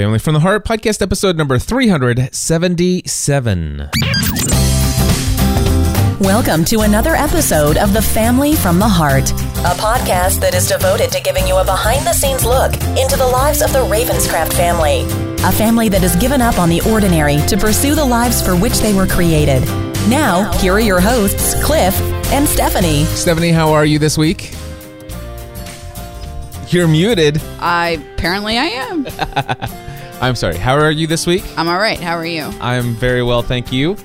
Family from the Heart podcast episode number 377. Welcome to another episode of The Family from the Heart, a podcast that is devoted to giving you a behind the scenes look into the lives of the Ravenscraft family, a family that has given up on the ordinary to pursue the lives for which they were created. Now, here are your hosts, Cliff and Stephanie. Stephanie, how are you this week? You're muted. I apparently I am. I'm sorry. How are you this week? I'm all right. How are you? I'm very well, thank you.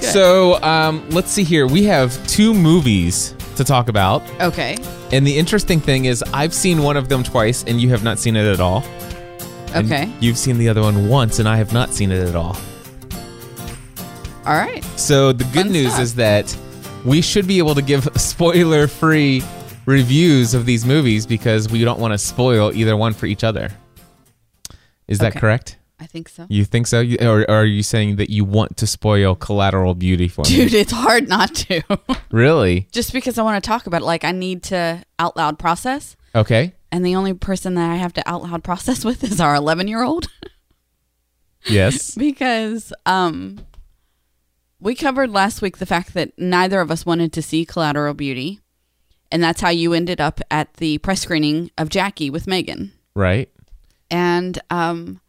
Good. So, um, let's see here. We have two movies to talk about. Okay. And the interesting thing is, I've seen one of them twice, and you have not seen it at all. And Okay. You've seen the other one once, and I have not seen it at all. All right. So the good Fun news stuff. is that we should be able to give spoiler-free reviews of these movies because we don't want to spoil either one for each other. Is that Okay. correct? I think so. You think so? You, or, or are you saying that you want to spoil Collateral Beauty for me? Dude, it's hard not to. Really? Just because I want to talk about it, like I need to out loud process. Okay. And the only person that I have to out loud process with is our 11 year old. Yes. because um, we covered last week the fact that neither of us wanted to see Collateral Beauty. And that's how you ended up at the press screening of Jackie with Megan. right. and um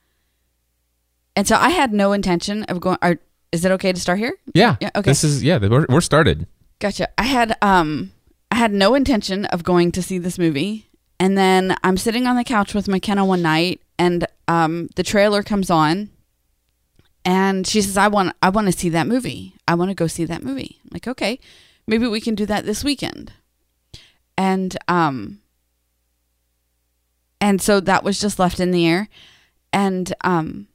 and so I had no intention of going. Or is it okay to start here? Yeah. Yeah, okay. This is yeah. We're, we're started. Gotcha. I had um I had no intention of going to see this movie, and then I'm sitting on the couch with McKenna one night, and um the trailer comes on, and she says, "I want I want to see that movie. I want to go see that movie." I'm like, okay, maybe we can do that this weekend, and um. And so that was just left in the air. And um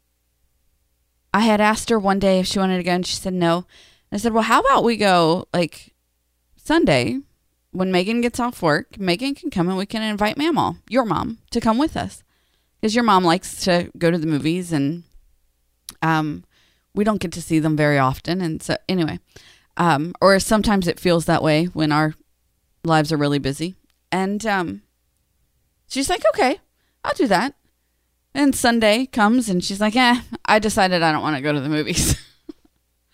I had asked her one day if she wanted to go and she said no. And I said, "Well, how about we go like Sunday when Megan gets off work? Megan can come and we can invite Mamaw, your mom, to come with us. Cuz your mom likes to go to the movies and um we don't get to see them very often and so anyway, um or sometimes it feels that way when our lives are really busy. And um she's like, "Okay, I'll do that." And Sunday comes and she's like, eh, I decided I don't want to go to the movies.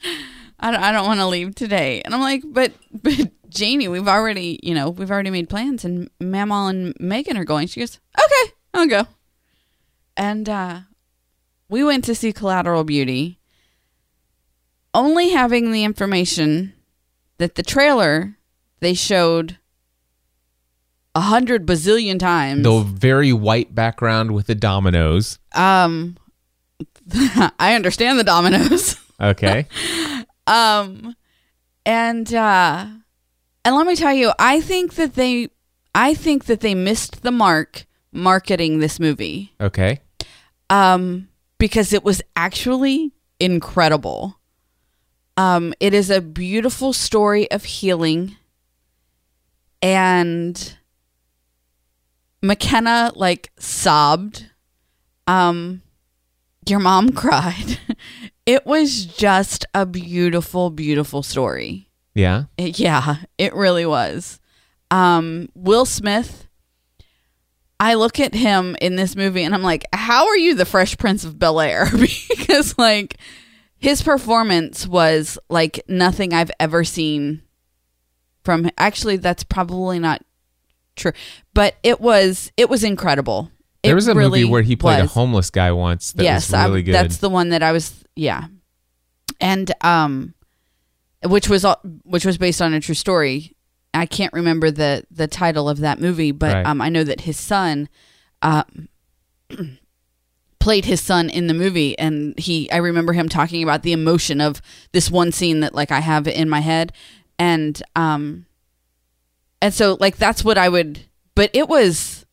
I don't, I don't want to leave today. And I'm like, but, but Janie, we've already, you know, we've already made plans and Mamaw and Megan are going. She goes, okay, I'll go. And, uh, we went to see Collateral Beauty, only having the information that the trailer they showed a hundred bazillion times. The very white background with the dominoes. Um, I understand the dominoes. Okay. um, and uh, and let me tell you, I think that they, I think that they missed the mark marketing this movie. okay. Um, because it was actually incredible. Um, it is a beautiful story of healing, and McKenna like sobbed. Um, your mom cried. it was just a beautiful, beautiful story. Yeah. It- yeah, it really was. Um, Will Smith. I look at him in this movie and I'm like, how are you the Fresh Prince of Bel Air? because like his performance was like nothing I've ever seen from. Actually, that's probably not true, but it was it was incredible. It There was a really movie where he played was a homeless guy once that yes, was really I, good. that's the one that I was. Yeah, and um, which was which was based on a true story. I can't remember the the title of that movie, but Right. um, I know that his son, uh, played his son in the movie, and he. I remember him talking about the emotion of this one scene that like I have in my head, and um, and so like that's what I would. But it was,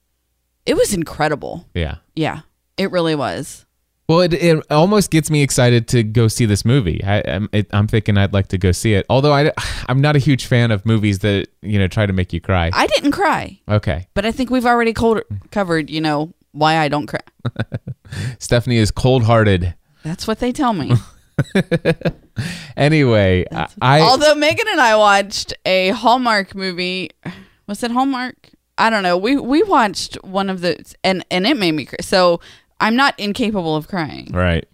it was incredible. yeah. Yeah, it really was. Well, it, it almost gets me excited to go see this movie. I, I'm, it, I'm thinking I'd like to go see it. Although I, I'm not a huge fan of movies that you know try to make you cry. I didn't cry, Okay, but I think we've already cold- covered, you know, why I don't cry. Stephanie is cold-hearted. That's what they tell me. Anyway, I, I Although Megan and I watched a Hallmark movie, was it Hallmark? I don't know. We we watched one of the and and it made me cry. So I'm not incapable of crying. Right.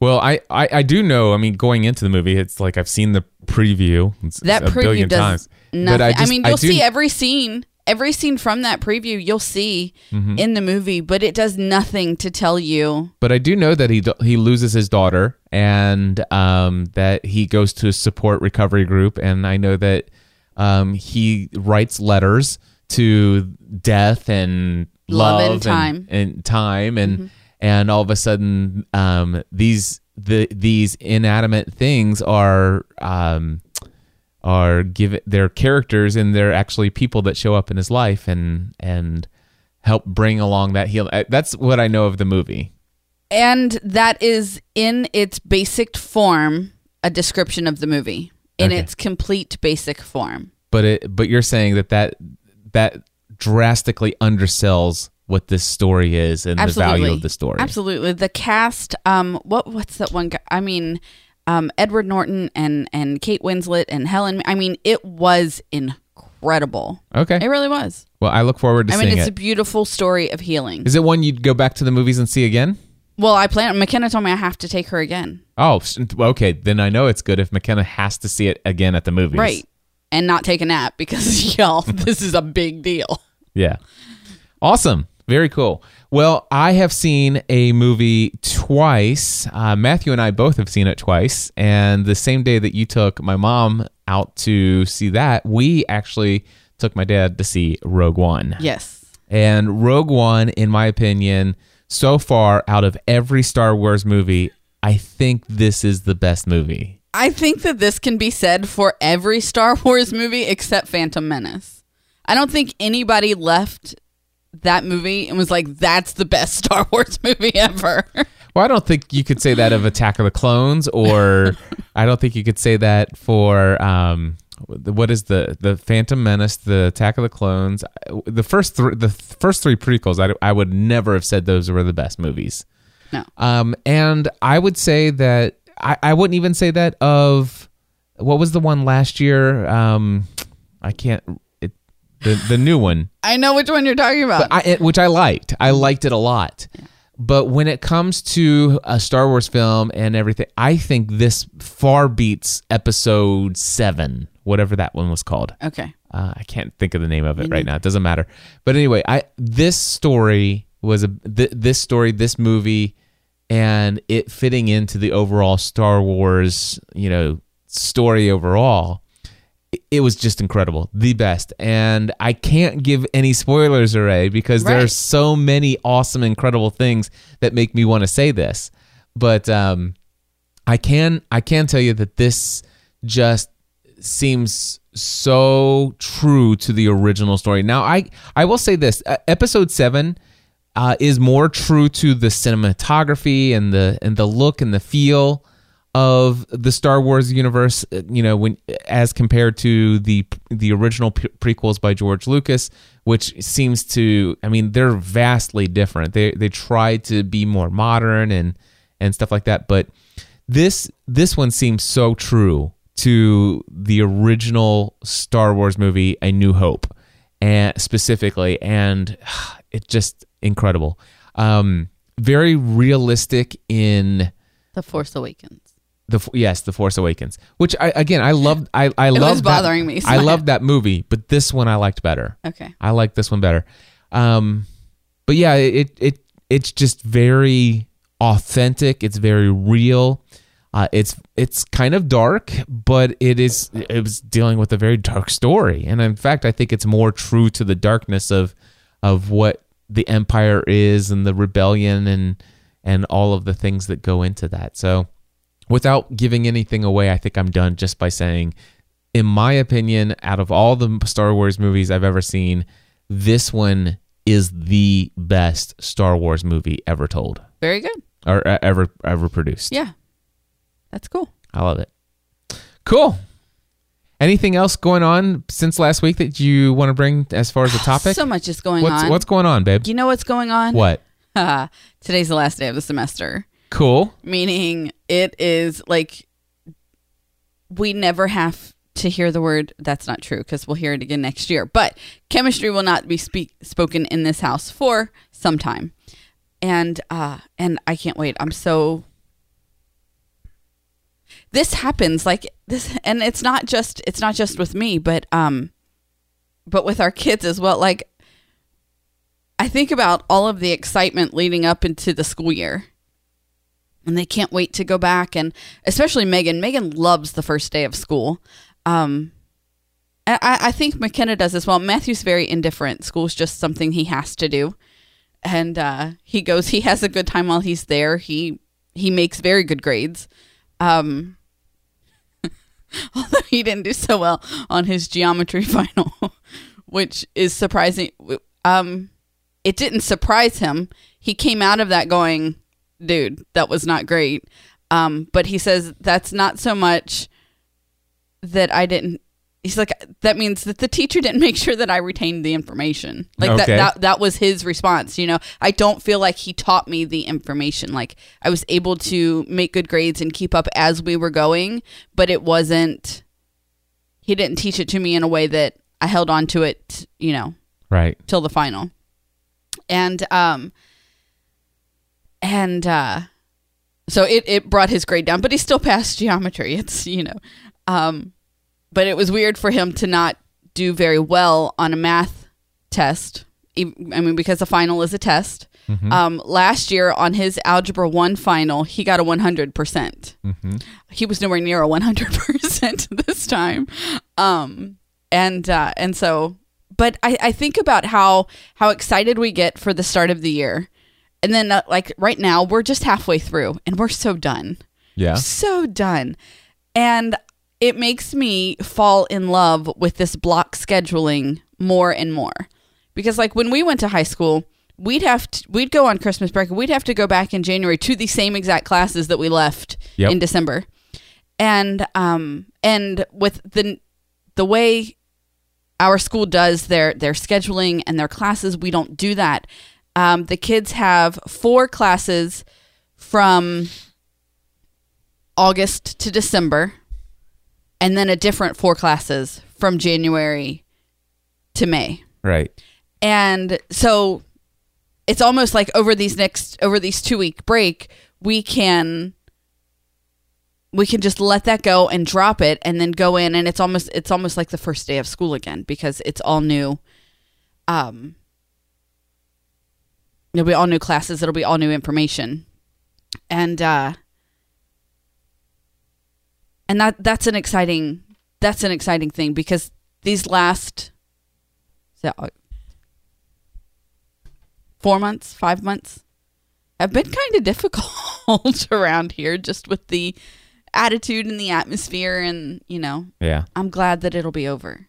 Well, I, I, I do know. I mean, going into the movie, it's like I've seen the preview. It's That a preview billion does times. nothing. But I, just- mean, you'll do- see every scene, every scene from that preview. You'll see Mm-hmm. in the movie, but it does nothing to tell you. but I do know that he he loses his daughter, and um, that he goes to a support recovery group, and I know that um, he writes letters to death and Love love, and time. and, time, and Mm-hmm. and all of a sudden, um, these the these inanimate things are. Um, are give their characters and they're actually people that show up in his life and and help bring along that healing. That's what I know of the movie. And that is in its basic form a description of the movie in Okay. its complete basic form. but it but you're saying that that that drastically undersells what this story is and Absolutely. the value of the story. Absolutely. The cast, um, what what's that one guy? I mean, um, Edward Norton and and Kate Winslet and Helen. I mean, it was incredible. Okay. It really was. Well, I look forward to seeing it. I mean, it's it. a beautiful story of healing. Is it one you'd go back to the movies and see again? well, I plan. McKenna told me I have to take her again. Oh, okay. Then I know it's good if McKenna has to see it again at the movies. Right. And not take a nap because y'all, this is a big deal. Yeah. Awesome. Very cool. Well, I have seen a movie twice. Uh, Matthew and I both have seen it twice. And the same day that you took my mom out to see that, we actually took my dad to see Rogue One. Yes. And Rogue One, in my opinion, so far out of every Star Wars movie, I think this is the best movie. I think that this can be said for every Star Wars movie except Phantom Menace. I don't think anybody left that movie and was like, that's the best Star Wars movie ever. Well, I don't think you could say that of Attack of the Clones, or I don't think you could say that for um, what is the the Phantom Menace, the Attack of the Clones, the first three, the first three prequels. I, I would never have said those were the best movies. No. Um, and I would say that I, I wouldn't even say that of what was the one last year. Um, I can't the the new one. I know which one you're talking about. I, it, which I liked. I liked it a lot. But when it comes to a Star Wars film and everything, I think this far beats Episode Seven, whatever that one was called. okay. Uh, I can't think of the name of it right now. It doesn't matter. But anyway, I this story was a th- this story, this movie, and it fitting into the overall Star Wars, you know, story overall. It- was just incredible, the best, and I can't give any spoilers away because there are so many awesome, incredible things that make me want to say this. But um, I can I can tell you that this just seems so true to the original story. Now, I I will say this: uh, episode seven uh, is more true to the cinematography and the and the look and the feel of the Star Wars universe. uh, You know, when as compared to the the original pre- prequels by George Lucas, which seems to, I mean, they're vastly different. They they tried to be more modern and and stuff like that, but this this one seems so true to the original Star Wars movie, A New Hope, and specifically, and it's just incredible. Um, very realistic in The Force Awakens. The yes, the Force Awakens, which I again I loved. I I that- bothering me, so I- loved that movie, but this one I liked better. Okay. I like this one better. Um, but yeah, it it it's just very authentic. It's very real. Uh, it's it's kind of dark, but it is it was dealing with a very dark story, and in fact, I think it's more true to the darkness of of what the empire is and the rebellion and and all of the things that go into that. So, without giving anything away, I think I'm done just by saying in my opinion, out of all the Star Wars movies I've ever seen, this one is the best Star Wars movie ever told Very good. or uh, ever ever produced. Yeah. That's cool. I love it. Cool. Anything else going on since last week that you want to bring as far as the topic? So much is going what's on. what's going on, babe? Do you know what's going on? What? Today's the last day of the semester. Cool. meaning it is like we never have to hear the word that's not true because we'll hear it again next year but chemistry will not be speak, spoken in this house for some time and uh and I can't wait. I'm so this happens like this and it's not just it's not just with me, but um but with our kids as well. Like I think about all of the excitement leading up into the school year. And they can't wait to go back and especially Megan. Megan loves the first day of school. Um I, I think McKenna does as well. Matthew's very indifferent. School's just something he has to do. And uh, he goes, he has a good time while he's there. He he makes very good grades. Um, although he didn't do so well on his geometry final, which is surprising. Um, it didn't surprise him. He came out of that going, dude, that was not great. Um, but he says that's not so much that I didn't he's like that means that the teacher didn't make sure that I retained the information. Like Okay. that, that that was his response, you know. I don't feel like he taught me the information. Like I was able to make good grades and keep up as we were going, but it wasn't he didn't teach it to me in a way that I held on to it, you know, Right. till the final. And um and uh so it it brought his grade down, but he still passed geometry. It's, you know, um but it was weird for him to not do very well on a math test. I mean because the final is a test. Um last year on his algebra 1 final, he got a 100%. He was nowhere near a 100% this time. Um and uh and so but I, I think about how how excited we get for the start of the year and then uh, like right now we're just halfway through and we're so done. Yeah. so done. And it makes me fall in love with this block scheduling more and more. Because like when we went to high school we'd have to, we'd go on christmas break and we'd have to go back in january to the same exact classes that we left Yep. in december. And um and with the the way our school does their their scheduling and their classes we don't do that um, the kids have four classes from august to december and then a different four classes from january to may Right. and so it's almost like over these next over these two week break we can we can just let that go and drop it and then go in and it's almost it's almost like the first day of school again because it's all new um it'll be all new classes it'll be all new information and uh and that that's an exciting that's an exciting thing because these last so, four months, five months have been kind of difficult around here, just with the attitude and the atmosphere. And, you know, Yeah. I'm glad that it'll be over.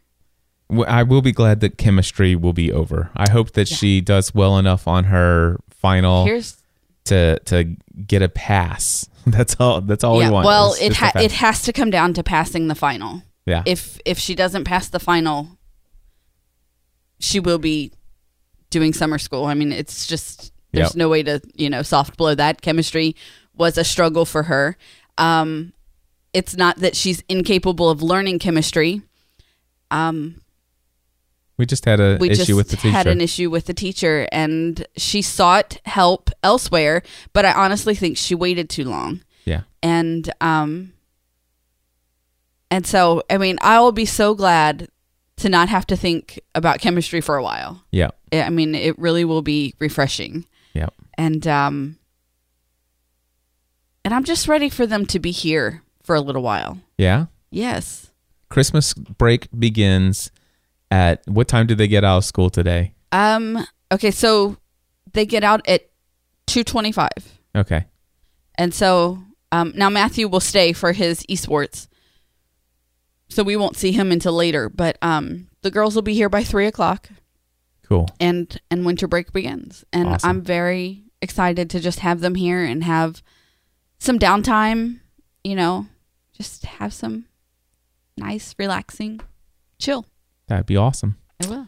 I will be glad that chemistry will be over. I hope that she does well enough on her final Here's, to to get a pass. That's all. That's all yeah, we want. well, it, ha- it has to come down to passing the final. yeah. If, if she doesn't pass the final, she will be doing summer school. I mean, it's just, there's Yep. no way to, you know, soft blow that. Chemistry was a struggle for her. Um, it's not that she's incapable of learning chemistry. Um, we just had a we issue with the teacher. had an issue with the teacher, and she sought help elsewhere. But I honestly think she waited too long, yeah. and um, and so I mean, I will be so glad to not have to think about chemistry for a while. Yeah. I I mean, it really will be refreshing, Yeah. and um, and I'm just ready for them to be here for a little while. Yeah. Yes. Christmas break begins at what time did they get out of school today? Um. Okay. So they get out at two twenty-five. Okay. And so um, now Matthew will stay for his esports. So we won't see him until later. But um, the girls will be here by three o'clock Cool. and and winter break begins. And Awesome. I'm very excited to just have them here and have some downtime, you know, just have some nice, relaxing chill. That'd be awesome. I will.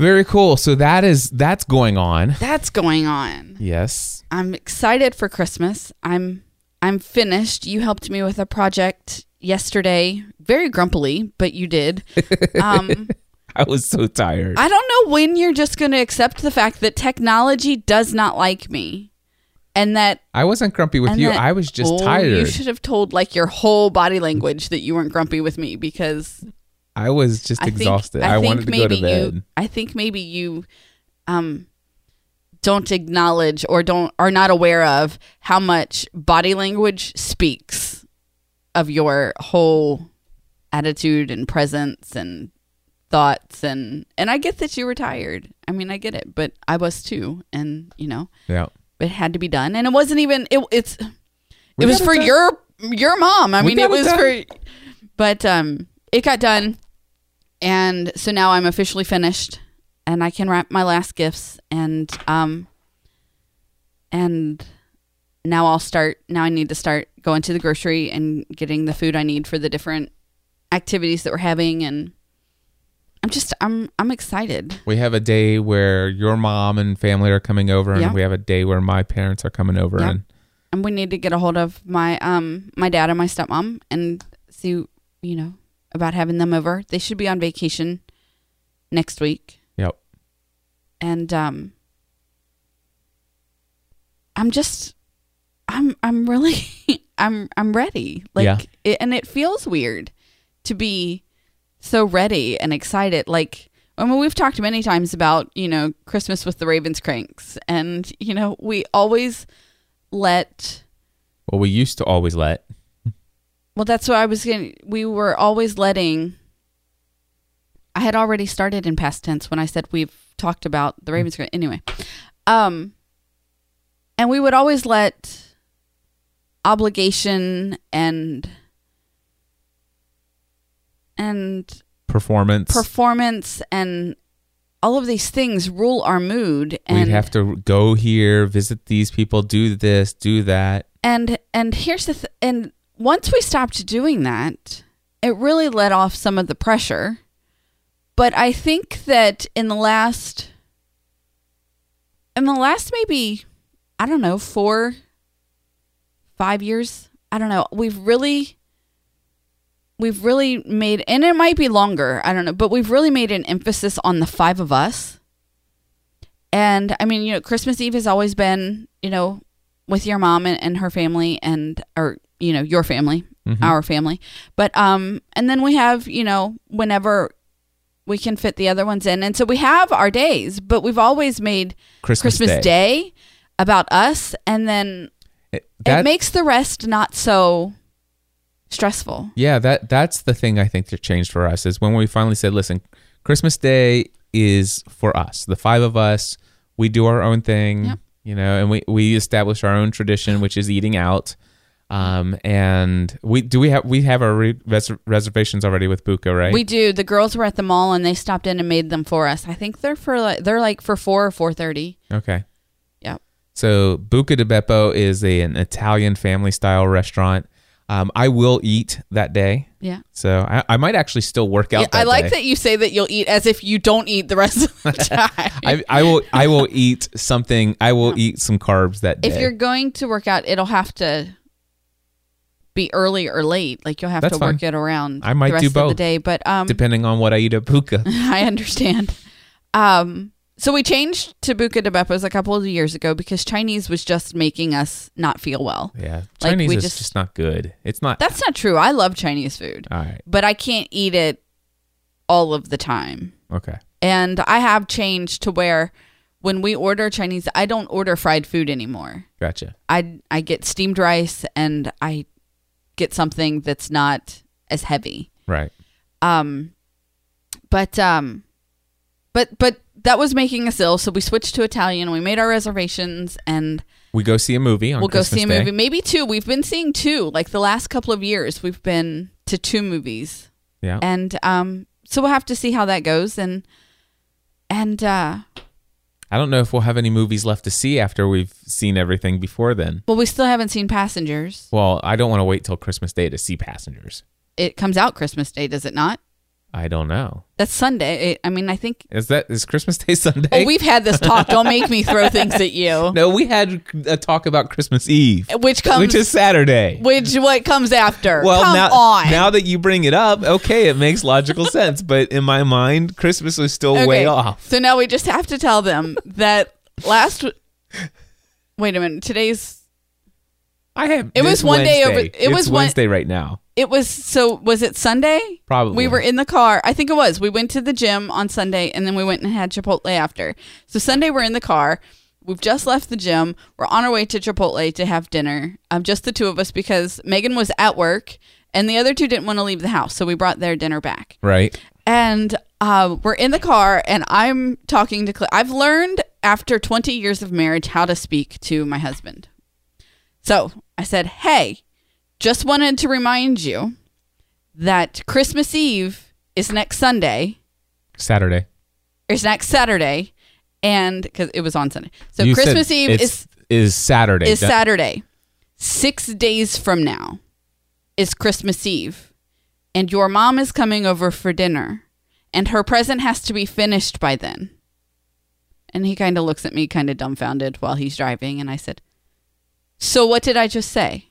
Very cool. So that is that's going on. That's going on. Yes. I'm excited for Christmas. I'm I'm finished. You helped me with a project yesterday, very grumpily, but you did. Um, I was so tired. I don't know when you're just going to accept the fact that technology does not like me. And that I wasn't grumpy with you. that- I was just Oh, tired. You should have told like your whole body language that you weren't grumpy with me because I was just I think exhausted. I, I, think wanted to go to bed. You, I think maybe you um don't acknowledge or don't are not aware of how much body language speaks of your whole attitude and presence and thoughts and and I get that you were tired. I mean, I get it, but I was too and you know, yeah. it had to be done and it wasn't even it it's We it was for done. your your mom. I We mean, it it was done. for but um it got done and so now I'm officially finished and I can wrap my last gifts and um and now I'll start now I need to start going to the grocery and getting the food I need for the different activities that we're having and I'm just I'm I'm excited. We have a day where your mom and family are coming over, and Yeah. we have a day where my parents are coming over. Yeah. And and we need to get a hold of my um my dad and my stepmom and see you know about having them over. They should be on vacation next week, yep, and um I'm just I'm I'm really I'm I'm ready. Like Yeah. it, and it feels weird to be so ready and excited like I mean, we've talked many times about, you know, Christmas with the Ravenscrafts. And, you know, we always let well, we used to always let. Well, that's what I was going to. We were always letting. I had already started in past tense when I said we've talked about the Ravens. Anyway, um, and we would always let obligation and and Performance. performance and all of these things rule our mood. And We'd have to go here, visit these people, do this, do that. and and here's the th- and once we stopped doing that it really let off some of the pressure. But i think that in the last in the last maybe i don't know four five years i don't know we've really we've really made and it might be longer i don't know but we've really made an emphasis on the five of us. And i mean you know christmas eve has always been you know with your mom and, and her family and or you know your family Mhm. our family but um and then we have you know whenever we can fit the other ones in and so we have our days but we've always made Christmas, christmas day, about us and then It- it makes the rest not so stressful Yeah, that that's the thing I think that changed for us is when we finally said, listen, Christmas Day is for us, the five of us. We do our own thing, Yep. you know, and we we establish our own tradition, which is eating out. Um, and we do we have we have our re- res- reservations already with Buca, right? we do the girls were at the mall and they stopped in and made them for us i think they're for like they're like for 4 or 4.30 okay. Yep. So Buca di Beppo is a, an Italian family style restaurant. Um, I will eat that day, yeah so I, I might actually still work out. Yeah, I like day. that you say that you'll eat as if you don't eat the rest of the time. I, I will I will eat something. I will eat some carbs that day. if you're going to work out, it'll have to be early or late. Like you'll have That's to work fine. it around I might the rest do of the both. day. But um, depending on what I eat at Buca. I understand. Um, so we changed to Buca di Beppo's a couple of years ago because Chinese was just making us not feel well. Yeah, Like, Chinese we is just- just, not good. It's not. That's not true. I love Chinese food, all right. but I can't eat it all of the time. Okay. And I have changed to where when we order Chinese, I don't order fried food anymore. Gotcha. I I get steamed rice and I get something that's not as heavy. Right. Um but um but but that was making us ill, so we switched to Italian. We made our reservations and We go see a movie on we'll go see a Day. movie. Maybe two. We've been seeing two. Like the last couple of years we've been to two movies. Yeah. And um so we'll have to see how that goes and and uh I don't know if we'll have any movies left to see after we've seen everything before then. well we still haven't seen Passengers. Well, I don't want to wait till Christmas Day to see Passengers. It comes out Christmas Day, does it not? I don't know. That's Sunday. I mean, I think. Is that is Christmas Day Sunday? Oh, we've had this talk. Don't make me throw things at you. no, we had a talk about Christmas Eve, Which comes. which is Saturday. which what comes after? Well, Come now, on. now that you bring it up, okay, it makes logical sense. But in my mind, Christmas was still way off. So now we just have to tell them that last. Wait a minute. Today's. I have. It was one day over- Wednesday. it was It's one- Wednesday right now. It was so. Was it Sunday? Probably. We were in the car. I think it was. We went to the gym on Sunday, and then we went and had Chipotle after. So Sunday we're in the car. We've just left the gym. We're on our way to Chipotle to have dinner. Um, just the two of us because Megan was at work, and the other two didn't want to leave the house, so we brought their dinner back. right. and uh, we're in the car and i'm talking to Cle- i've learned after 20 years of marriage how to speak to my husband so i said hey just wanted to remind you that christmas eve is next sunday Saturday. It's next saturday and because it was on sunday so You christmas eve is is Saturday. is Don't- Saturday. Six days from now is Christmas Eve. And your mom is coming over for dinner. And her present has to be finished by then. And he kind of looks at me, kind of dumbfounded while he's driving. And I said, So what did I just say?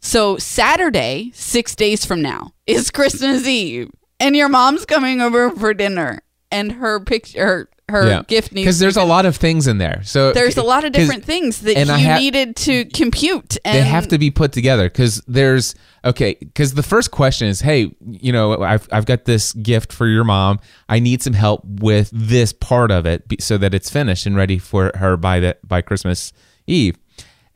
So Saturday, six days from now, is Christmas Eve. And your mom's coming over for dinner. And her picture, her, her gift needs because there's a lot of things in there. So there's a lot of different things that you ha- needed to compute. And They have to be put together because there's okay. Because the first question is, hey, you know, I've I've got this gift for your mom. I need some help with this part of it so that it's finished and ready for her by the by Christmas Eve.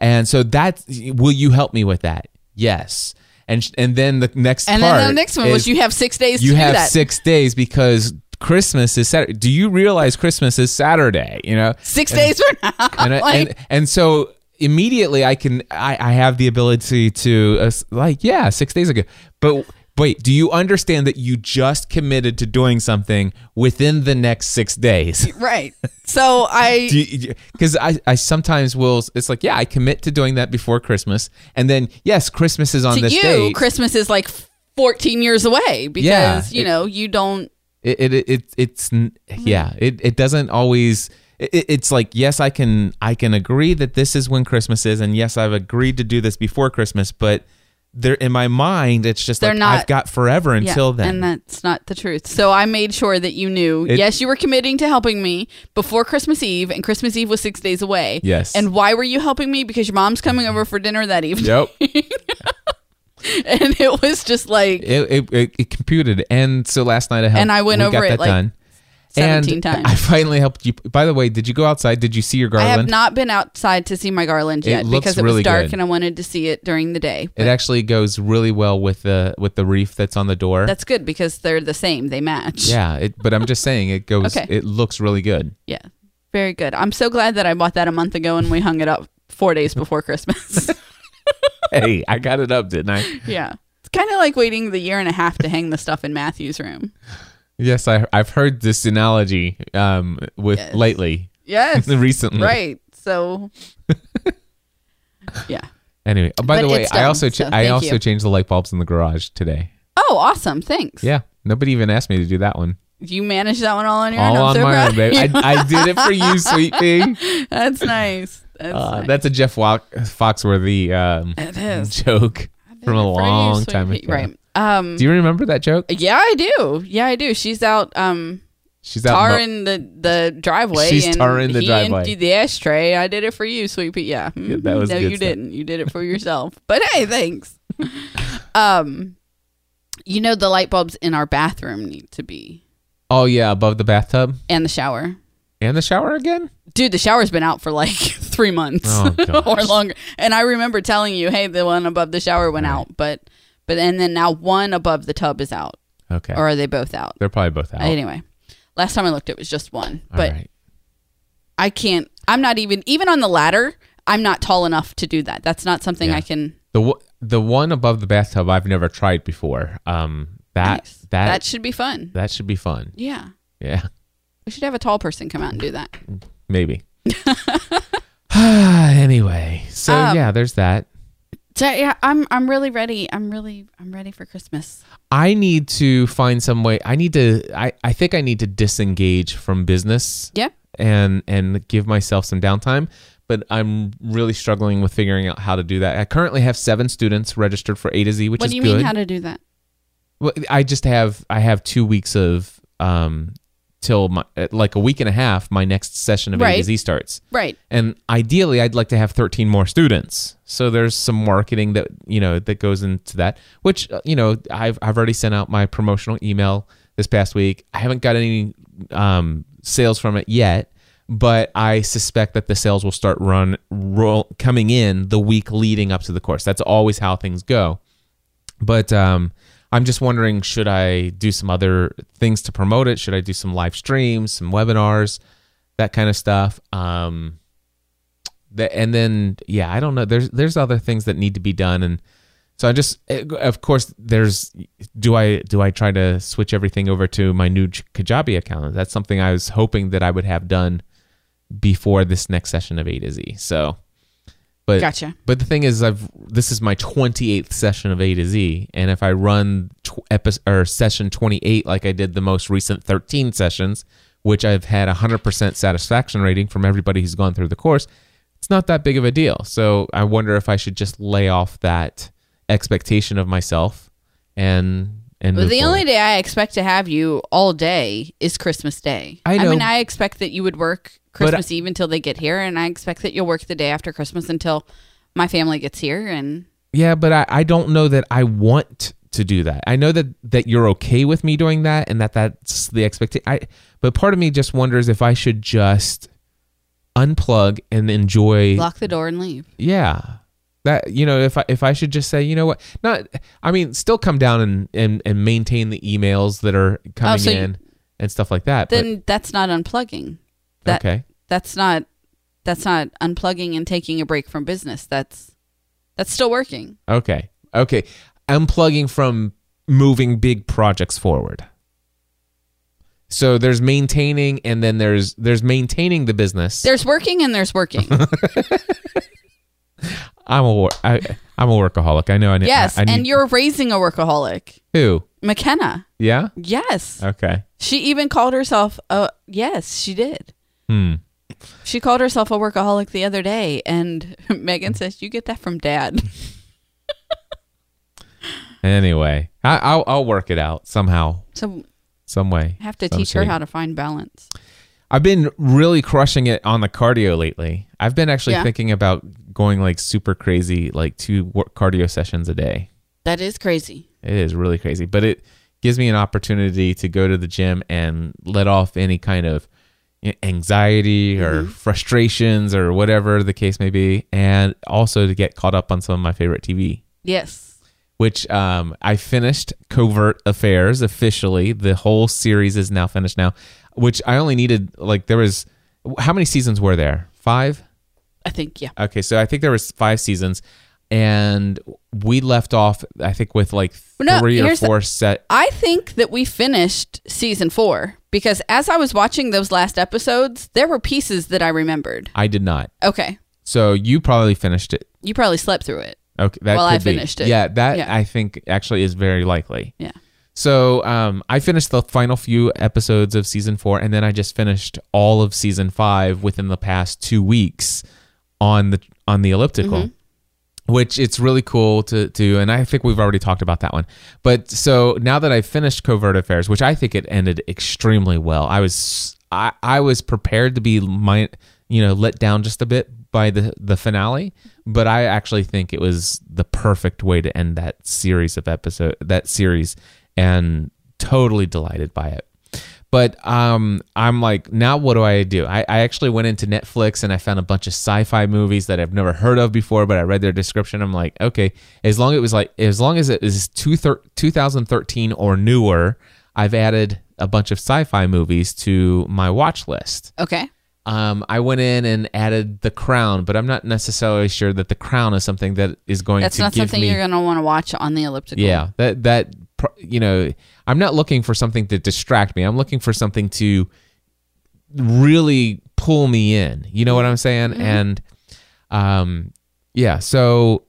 And so that will you help me with that? Yes. And and then the next And part then the next one was you have six days you to have do that. six days because Christmas is Saturday. Do you realize Christmas is Saturday? You know, Six days from now. and, Like, and and so immediately I can I, I have the ability to uh, like yeah six days ago. But wait, do you understand that you just committed to doing something within the next six days? right. So I Because I, I sometimes will. It's like yeah, I commit to doing that before Christmas, and then yes, Christmas is on to this you, date. Christmas is like 14 years away because Yeah, you it- know you don't. it, it, it it's n- yeah mm-hmm. it, it doesn't always it's like yes i can i can agree that this is when christmas is and yes i've agreed to do this before christmas but there in my mind it's just They're like not- i've got forever Yeah, until then and that's not the truth. So I made sure that you knew. It- yes, you were committing to helping me before Christmas Eve, and Christmas Eve was six days away. Yes. And why were you helping me? Because your mom's coming over for dinner that evening, yep and it was just like it, it, it, it computed and so last night i helped And I went we over got it, like, done 17 and times. i finally helped you by the way did you go outside did you see your garland? I have not been outside to see my garland It yet looks because it really was dark good. and I wanted to see it during the day. it actually goes really well with the with the reef that's on the door That's good because they're the same. They match. yeah it, but i'm just saying it goes Okay. it looks really good Yeah. Very good. I'm so glad that I bought that a month ago and we hung it up four days before Christmas. hey i got it up didn't i yeah. It's kind of like waiting the year and a half to hang the stuff in Matthew's room. Yes, I, I've heard this analogy um, with Yes. lately, Yes. recently. right. So, yeah. Anyway, oh, by But the way, it's I done, also so I also you. changed the light bulbs in the garage today. Oh, awesome. Thanks. Yeah, nobody even asked me to do that one. You managed that one all on your All own. I'm on so my proud own, baby. I, I did it for you, sweet. That's nice. That's Uh, nice. that's a Jeff Foxworthy um, joke from a long time ago. Right. Um, Do you remember that joke? yeah, I do. Yeah, I do. She's out um She's out. mo- tarring the, the driveway. She's and tarring the he driveway. emptied the ashtray. I did it for you, sweet pea. Yeah. Yeah, that was no, you stuff. didn't. You did it for yourself. But hey, thanks. um, you know the light bulbs in our bathroom need to be oh yeah, above the bathtub and the shower. and the shower again. Dude, the shower's been out for like three months Oh, or longer. And I remember telling you, hey, the one above the shower went Right. out, but but and then now one above the tub is out. Okay, Or are they both out? they're probably both out. Anyway, last time I looked, it was just one. All But right. I can't. I'm not even even on the ladder. I'm not tall enough to do that. That's not something Yeah. I can. The w- the one above the bathtub I've never tried before. Um, that Nice. that that should be fun. that should be fun. Yeah, Yeah, we should have a tall person come out and do that. maybe. anyway, so Um, yeah, there's that. So yeah, I'm I'm really ready. I'm really I'm ready for Christmas. I need to find some way. I need to. I, I think I need to disengage from business. Yeah. And and give myself some downtime. But I'm really struggling with figuring out how to do that. I currently have seven students registered for A to Z, which What is do you good. mean how to do that? well, I just have I have two weeks of um till my like a week and a half. My next session of A to Z starts. Right. and ideally i'd like to have 13 more students so there's some marketing that you know that goes into that which uh, you know i've, I've already sent out my promotional email this past week i haven't got any um, sales from it yet but i suspect that the sales will start run roll coming in the week leading up to the course that's always how things go but um, I'm just wondering, should I do some other things to promote it? Should I do some live streams, some webinars, that kind of stuff? Um, the, and then yeah, I don't know. There's there's other things that need to be done, and so I just, eh, of course, there's. Do I do I try to switch everything over to my new Kajabi account? That's something I was hoping that I would have done before this next session of A to Z. So. But Gotcha. but the thing is, I've this is my 28th session of A to Z, and if I run tw- epi- or session 28 like I did the most recent 13 sessions, which I've had a 100% satisfaction rating from everybody who's gone through the course, it's not that big of a deal. So I wonder if I should just lay off that expectation of myself and and move the only day I expect to have you all day is Christmas Day. I know. mean, I expect that you would work But I- Christmas Eve until they get here, and I expect that you'll work the day after Christmas until my family gets here. And Yeah, but I, I don't know that I want to do that. I know that that you're okay with me doing that and that that's the expectation. I but part of me just wonders if I should just unplug and enjoy. lock the door and leave. Yeah, that you know if I if I should just say you know what not I mean still come down and and, and maintain the emails that are oh, coming Oh, so you- in and stuff like that. Then that's not unplugging. That, okay. That's not. That's not unplugging and taking a break from business. That's that's still working. Okay. Okay. Unplugging from moving big projects forward. So there's maintaining and then there's there's maintaining the business. There's working and there's working. I'm a wor- I, I'm a workaholic. I know I need yes, I, I need, and you're raising a workaholic, who? McKenna. Yeah? Yes, Okay. she even called herself. a yes, she did. Hmm. She called herself a workaholic the other day, and Megan says, "You get that from Dad." Anyway, I, I'll I'll work it out somehow, So some way. I have to some teach her shape. how to find balance. I've been really crushing it on the cardio lately. I've been actually Yeah. thinking about going like super crazy, like two cardio sessions a day. That is crazy. It is really crazy, but it gives me an opportunity to go to the gym and let off any kind of anxiety or frustrations or whatever the case may be, and also to get caught up on some of my favorite TV. Yes. Which um, I finished Covert Affairs officially. The whole series is now finished now. Which I only needed like there was how many seasons were there? Five. I think yeah. Okay, so I think there was five seasons, and we left off I think with like three or here's the- four set. I think that we finished season four because as I was watching those last episodes, there were pieces that I remembered. I did not. Okay. So you probably finished it. You probably slept through it. Okay, that Well, could I be. finished it. Yeah, that Yeah. I think actually is very likely. Yeah. So um, I finished the final few episodes of season four, and then I just finished all of season five within the past two weeks on the on the elliptical. Mm-hmm. Which it's really cool to do, and I think we've already talked about that one. But so now that I've finished Covert Affairs, which I think it ended extremely well, I was I, I was prepared to be my you know let down just a bit by the the finale, but I actually think it was the perfect way to end that series of episode that series, and totally delighted by it. But um, I'm like, now what do I do? I, I actually went into Netflix and I found a bunch of sci-fi movies that I've never heard of before, but I read their description. I'm like, okay, as long as it was like, as long as it is two thir- 2013 or newer, I've added a bunch of sci-fi movies to my watch list. Okay. Um, I went in and added The Crown, but I'm not necessarily sure that The Crown is something that is going That's to That's not something me. you're going to want to watch on the elliptical. Yeah, that that you know, I'm not looking for something to distract me. I'm looking for something to really pull me in. You know what I'm saying? And um yeah. So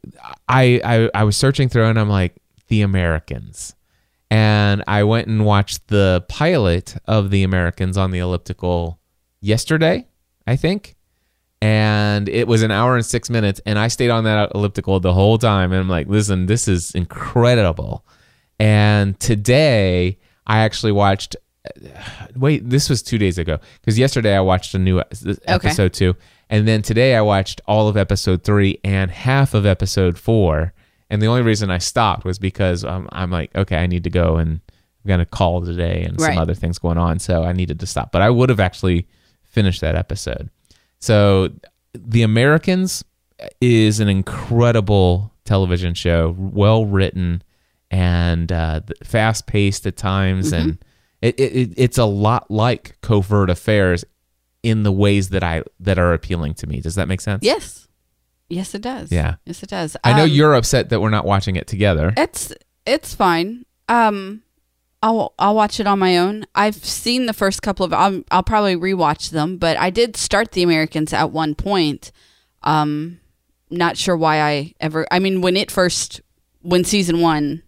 I, I I was searching through and I'm like the Americans, and I went and watched the pilot of the Americans on the elliptical yesterday, I think, and it was an hour and six minutes, and I stayed on that elliptical the whole time, and I'm like, listen, this is incredible. And today I actually watched. Wait, this was two days ago because yesterday I watched a new episode two, and then today I watched all of episode three and half of episode four. And the only reason I stopped was because um, I'm like, okay, I need to go and I'm gonna call today and Right. some other things going on, so I needed to stop. But I would have actually finished that episode. So, The Americans is an incredible television show, well written and uh, fast paced at times, and it, it, it- it's a lot like Covert Affairs in the ways that I that are appealing to me. Does that make sense? Yes. Yes, it does. Yeah. Yes, it does. I know Um, you're upset that we're not watching it together. It's it's fine. Um, I'll I'll watch it on my own. I've seen the first couple of. I'll, I'll probably rewatch them, but I did start the Americans at one point. Um, not sure why I ever. I mean, when it first, when season one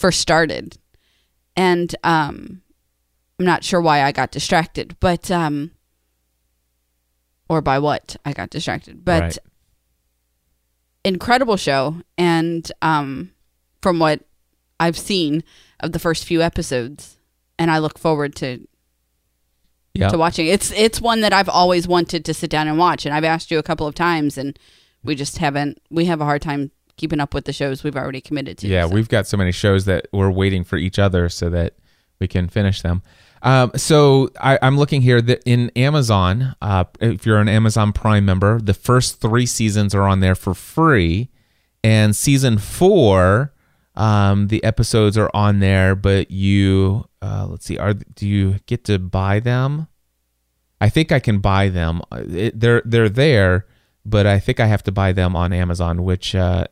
first started, and um, I'm not sure why I got distracted, but um, or by what I got distracted, but Right. incredible show and um from what I've seen of the first few episodes and I look forward to Yeah. to watching. It's it's one that I've always wanted to sit down and watch and I've asked you a couple of times and we just haven't we have a hard time keeping up with the shows we've already committed to. Yeah, so. we've got so many shows that we're waiting for each other so that we can finish them. Um, so I, I'm looking here that in Amazon, uh, if you're an Amazon Prime member, the first three seasons are on there for free, and season four, um, the episodes are on there, but you uh, let's see, are do you get to buy them? I think I can buy them. Uh, It, they're they're there, but I think I have to buy them on Amazon, which uh,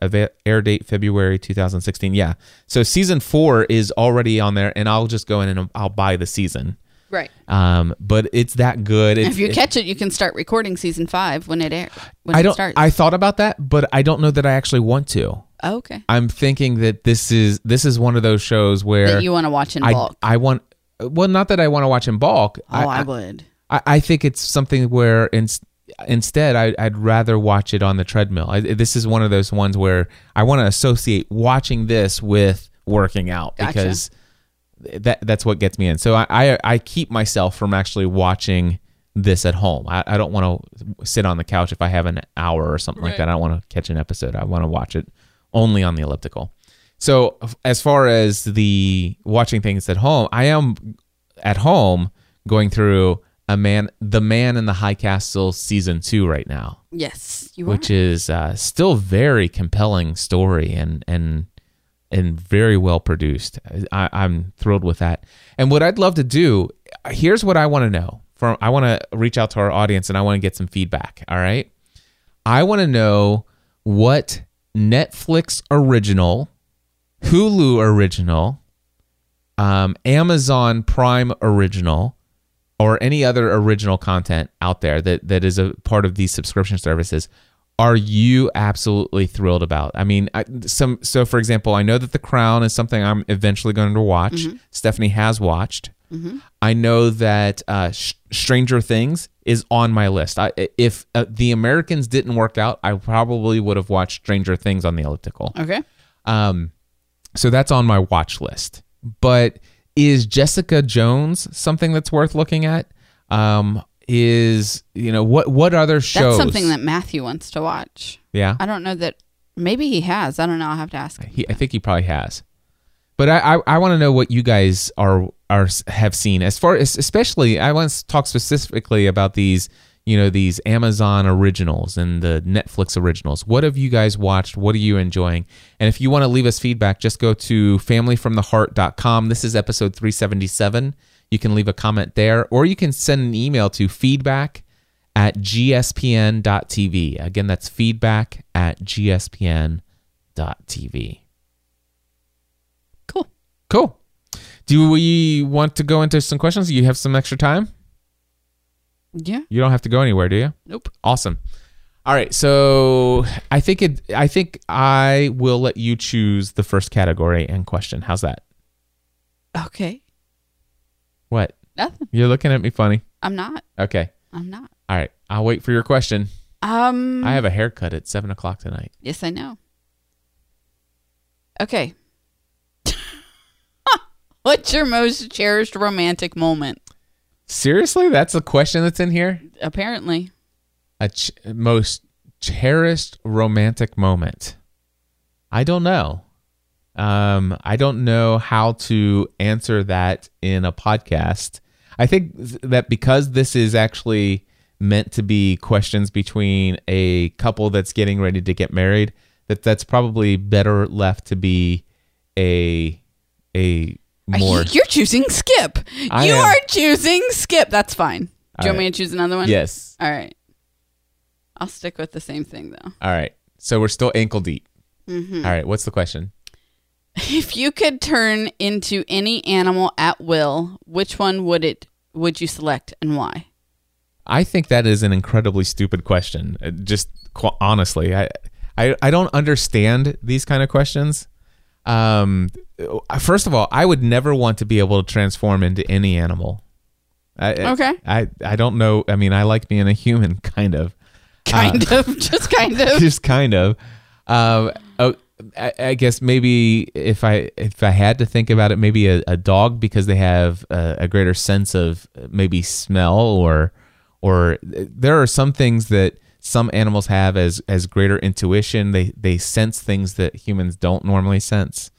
air date February 2016. Yeah, so season four is already on there, and I'll just go in and I'll buy the season. right. Um, but it's that good. It's, if you it- catch it, you can start recording season 5 when it air when I don't. starts. I thought about that, but I don't know that I actually want to. oh, okay. I'm thinking that this is this is one of those shows where That you want to watch in I bulk. I want. Well, not that I want to watch in bulk. oh, I, would. I, I think it's something where in, instead I, I'd rather watch it on the treadmill. I, this is one of those ones where I want to associate watching this with working out Gotcha. because that that's what gets me in. So I, I, I keep myself from actually watching this at home. I, I don't want to sit on the couch if I have an hour or something like that. I don't want to catch an episode. I want to watch it only on the elliptical. So as far as the watching things at home, I am at home going through a man, the Man in the High Castle season two right now, Yes, you which are. is uh, still very compelling story and and and very well produced. I, I'm thrilled with that. And what I'd love to do, here's what I want to know. From I want to reach out to our audience and I want to get some feedback. All right, I want to know what Netflix original, Hulu original, um, Amazon Prime original, or any other original content out there that, that is a part of these subscription services are you absolutely thrilled about? I mean, I, some so for example, I know that The Crown is something I'm eventually going to watch. Stephanie has watched. I know that uh, Sh- Stranger Things is on my list. I, if uh, The Americans didn't work out, I probably would have watched Stranger Things on the elliptical. Okay. Um, so that's on my watch list. But is Jessica Jones something that's worth looking at? Um, is you know what what other shows? That's something that Matthew wants to watch. yeah, I don't know that. Maybe he has. I don't know. I'll have to ask. he, I think he probably has. But I I, I want to know what you guys are are have seen as far as especially I want to talk specifically about these you know these Amazon originals and the Netflix originals. What have you guys watched? What are you enjoying? And if you want to leave us feedback, just go to familyfromtheheart.com. This is episode 377. You can leave a comment there, or you can send an email to feedback at gspn.tv. Again, that's feedback at gspn.tv. Cool. Cool. Do we want to go into some questions? You have some extra time? Yeah. You don't have to go anywhere, do you? Nope. Awesome. All right, so I think it. I think I will let you choose the first category and question. How's that? Okay. What? Nothing. You're looking at me funny. I'm not. Okay. I'm not. All right. I'll wait for your question. Um. I have a haircut at seven o'clock tonight. Yes, I know. Okay. What's your most cherished romantic moment? Seriously, that's a question that's in here. Apparently. A ch- most cherished romantic moment. I don't know. Um, I don't know how to answer that in a podcast. I think that because this is actually meant to be questions between a couple that's getting ready to get married, that that's probably better left to be a a more You're choosing skip. I you am. are choosing skip. That's fine. Do All you want right. me to choose another one? yes. All right. I'll stick with the same thing though. All right. So we're still ankle deep. Mm-hmm. All right. What's the question? If you could turn into any animal at will, which one would it would you select and why? I think that is an incredibly stupid question. Uh, Just qu- honestly, I, I I don't understand these kind of questions. Um, uh, first of all, I would never want to be able to transform into any animal. I, I- Okay. I I don't know. I mean, I like being a human, kind of. Kind of, just kind of. just kind of. Um, oh, I, I guess maybe if I if I had to think about it, maybe a, a dog because they have a, a greater sense of uh, maybe smell or or there are some things that some animals have as as greater intuition. They they sense things that humans don't normally sense.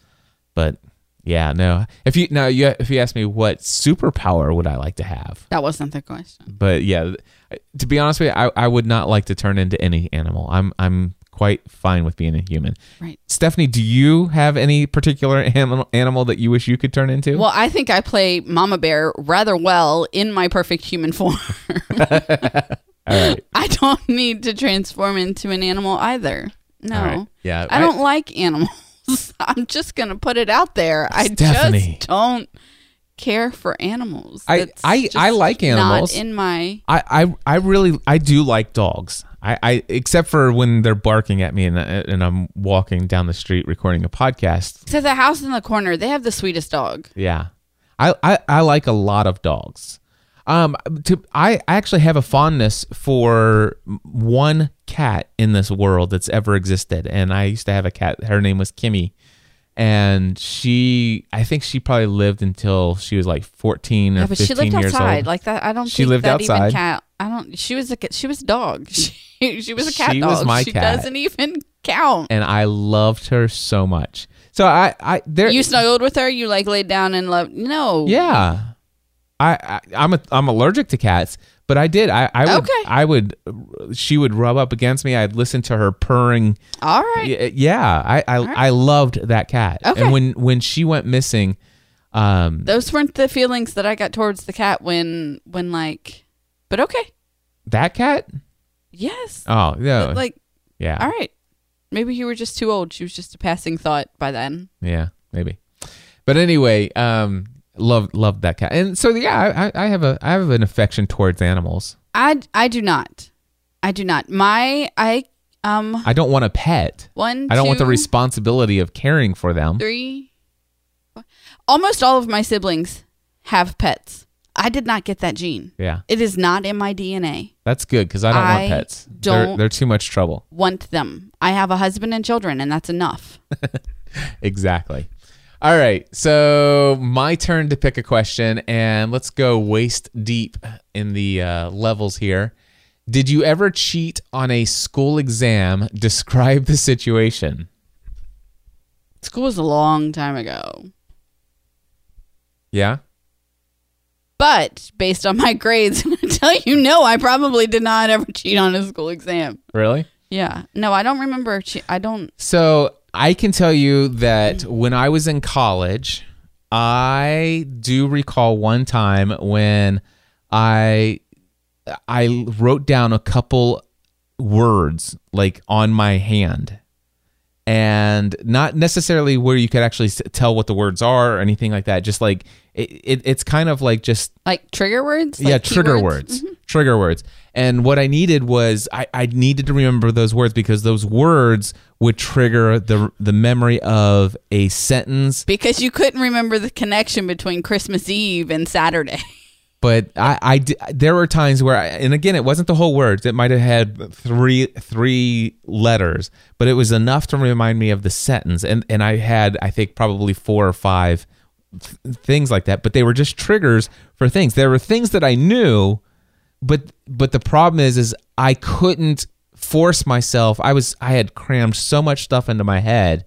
But yeah, no. If you now you if you ask me what superpower would I like to have, That wasn't the question. but yeah, to be honest with you, I, I would not like to turn into any animal. I'm I'm quite fine with being a human. Right. Stephanie, do you have any particular animal animal that you wish you could turn into? Well, I think I play Mama Bear rather well in my perfect human form. All right. I don't need to transform into an animal either. No. Right. Yeah. I don't like animals. I'm just going to put it out there. I just don't care for animals. I- That's I- I like animals. Not in my I, I I really I do like dogs. I, I except for when they're barking at me and and I'm walking down the street recording a podcast. to the house in the corner. They have the sweetest dog. Yeah. I, I, I like a lot of dogs. Um, to I I actually have a fondness for one cat in this world that's ever existed, and I used to have a cat. Her name was Kimmy, and she I think she probably lived until she was like fourteen or Yeah, but fifteen she lived years outside. old. Like that. I don't. She think lived that outside. Even cat. I don't. She was a. She was a dog. She, she was a cat She dog. was my she cat. doesn't even count. and I loved her so much. So I I there You snuggled with her. You like laid down and loved. No. Yeah, I, I I'm a I'm allergic to cats, but I did I I would Okay. I would she would rub up against me. I'd listen to her purring. All right. Yeah, I I, right. I loved that cat. Okay. And when when she went missing, um, Those weren't the feelings that I got towards the cat when when like. But okay. that cat. Yes. Oh yeah. But, like. yeah, All right. Maybe you were just too old. She was just a passing thought by then. yeah, maybe. But anyway, um, loved loved that cat, and so yeah, I, I have a I have an affection towards animals. I I do not. I do not. My I um I don't want a pet. one. I don't want the responsibility of caring for them. three. four- Almost all of my siblings have pets. I did not get that gene. Yeah, It is not in my DNA. that's good because I don't I want pets. They're, don't- they're too much trouble. Want them. I have a husband and children, and that's enough. Exactly. All right, so my turn to pick a question, and let's go waist deep in the uh, levels here. Did you ever cheat on a school exam? Describe the situation. School was a long time ago. Yeah. But based on my grades, I'm gonna tell you no, I probably did not ever cheat on a school exam. Really? Yeah. No, I don't remember. Che- I don't. So I can tell you that when I was in college, I do recall one time when I I wrote down a couple words like on my hand. and not necessarily where you could actually tell what the words are or anything like that. Just like it, it it's kind of like just Like trigger words? yeah Like trigger keywords? words mm-hmm. trigger words and what i needed was I, I needed to remember those words because those words would trigger the the memory of a sentence Because you couldn't remember the connection between Christmas Eve and Saturday. but I, I there were times where I, and again it wasn't the whole words it might have had three three letters but it was enough to remind me of the sentence and and i had i think probably four or five th- things like that but they were just triggers for things. There were things that i knew but but the problem is is i couldn't force myself. I was i had crammed so much stuff into my head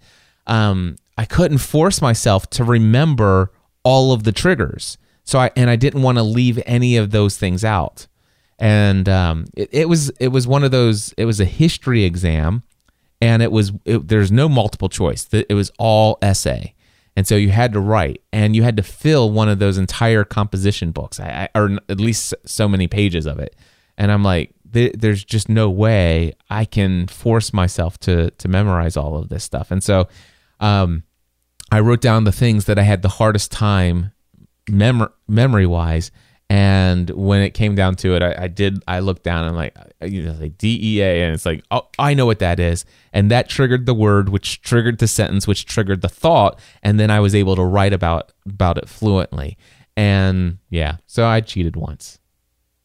um i couldn't force myself to remember all of the triggers. So i and i didn't want to leave any of those things out. And um it, it was it was one of those it was a history exam and it was it, there's no multiple choice. It was all essay and so you had to write and you had to fill one of those entire composition books. Or at least so many pages of it. And i'm like there's just no way i can force myself to to memorize all of this stuff. And so um i wrote down the things that i had the hardest time mem- memory wise and when it came down to it I, I did i looked down and like you know like dea and it's like oh i know what that is. And that triggered the word which triggered the sentence which triggered the thought and then i was able to write about about it fluently. And yeah so i cheated once.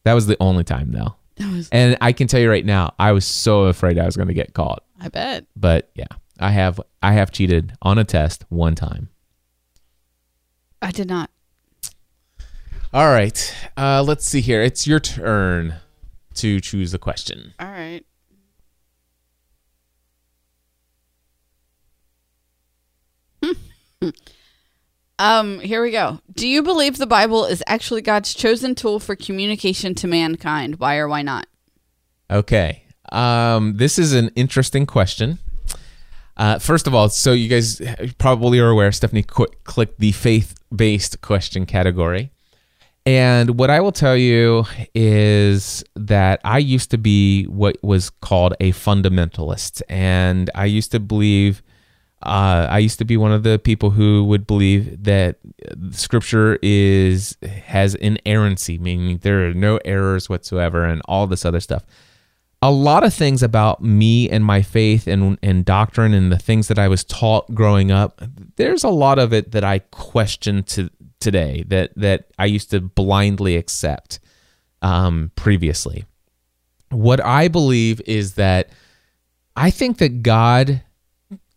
That was the only time though. That was, and i can tell you right now i was so afraid i was going to get caught. I bet. but yeah i have i have cheated on a test one time. I did not. All right. Uh, let's see here. It's your turn to choose a question. All right. um, here we go. Do you believe the Bible is actually God's chosen tool for communication to mankind? Why or why not? Okay. Um, this is an interesting question. Uh, first of all, so you guys probably are aware, Stephanie qu- clicked the faith based question category. And what I will tell you is that I used to be what was called a fundamentalist. And I used to believe, uh, I used to be one of the people who would believe that scripture is has inerrancy, meaning there are no errors whatsoever and all this other stuff a lot of things about me and my faith and, and doctrine and the things that I was taught growing up, there's a lot of it that I question to today that that I used to blindly accept um, previously. What I believe is that I think that God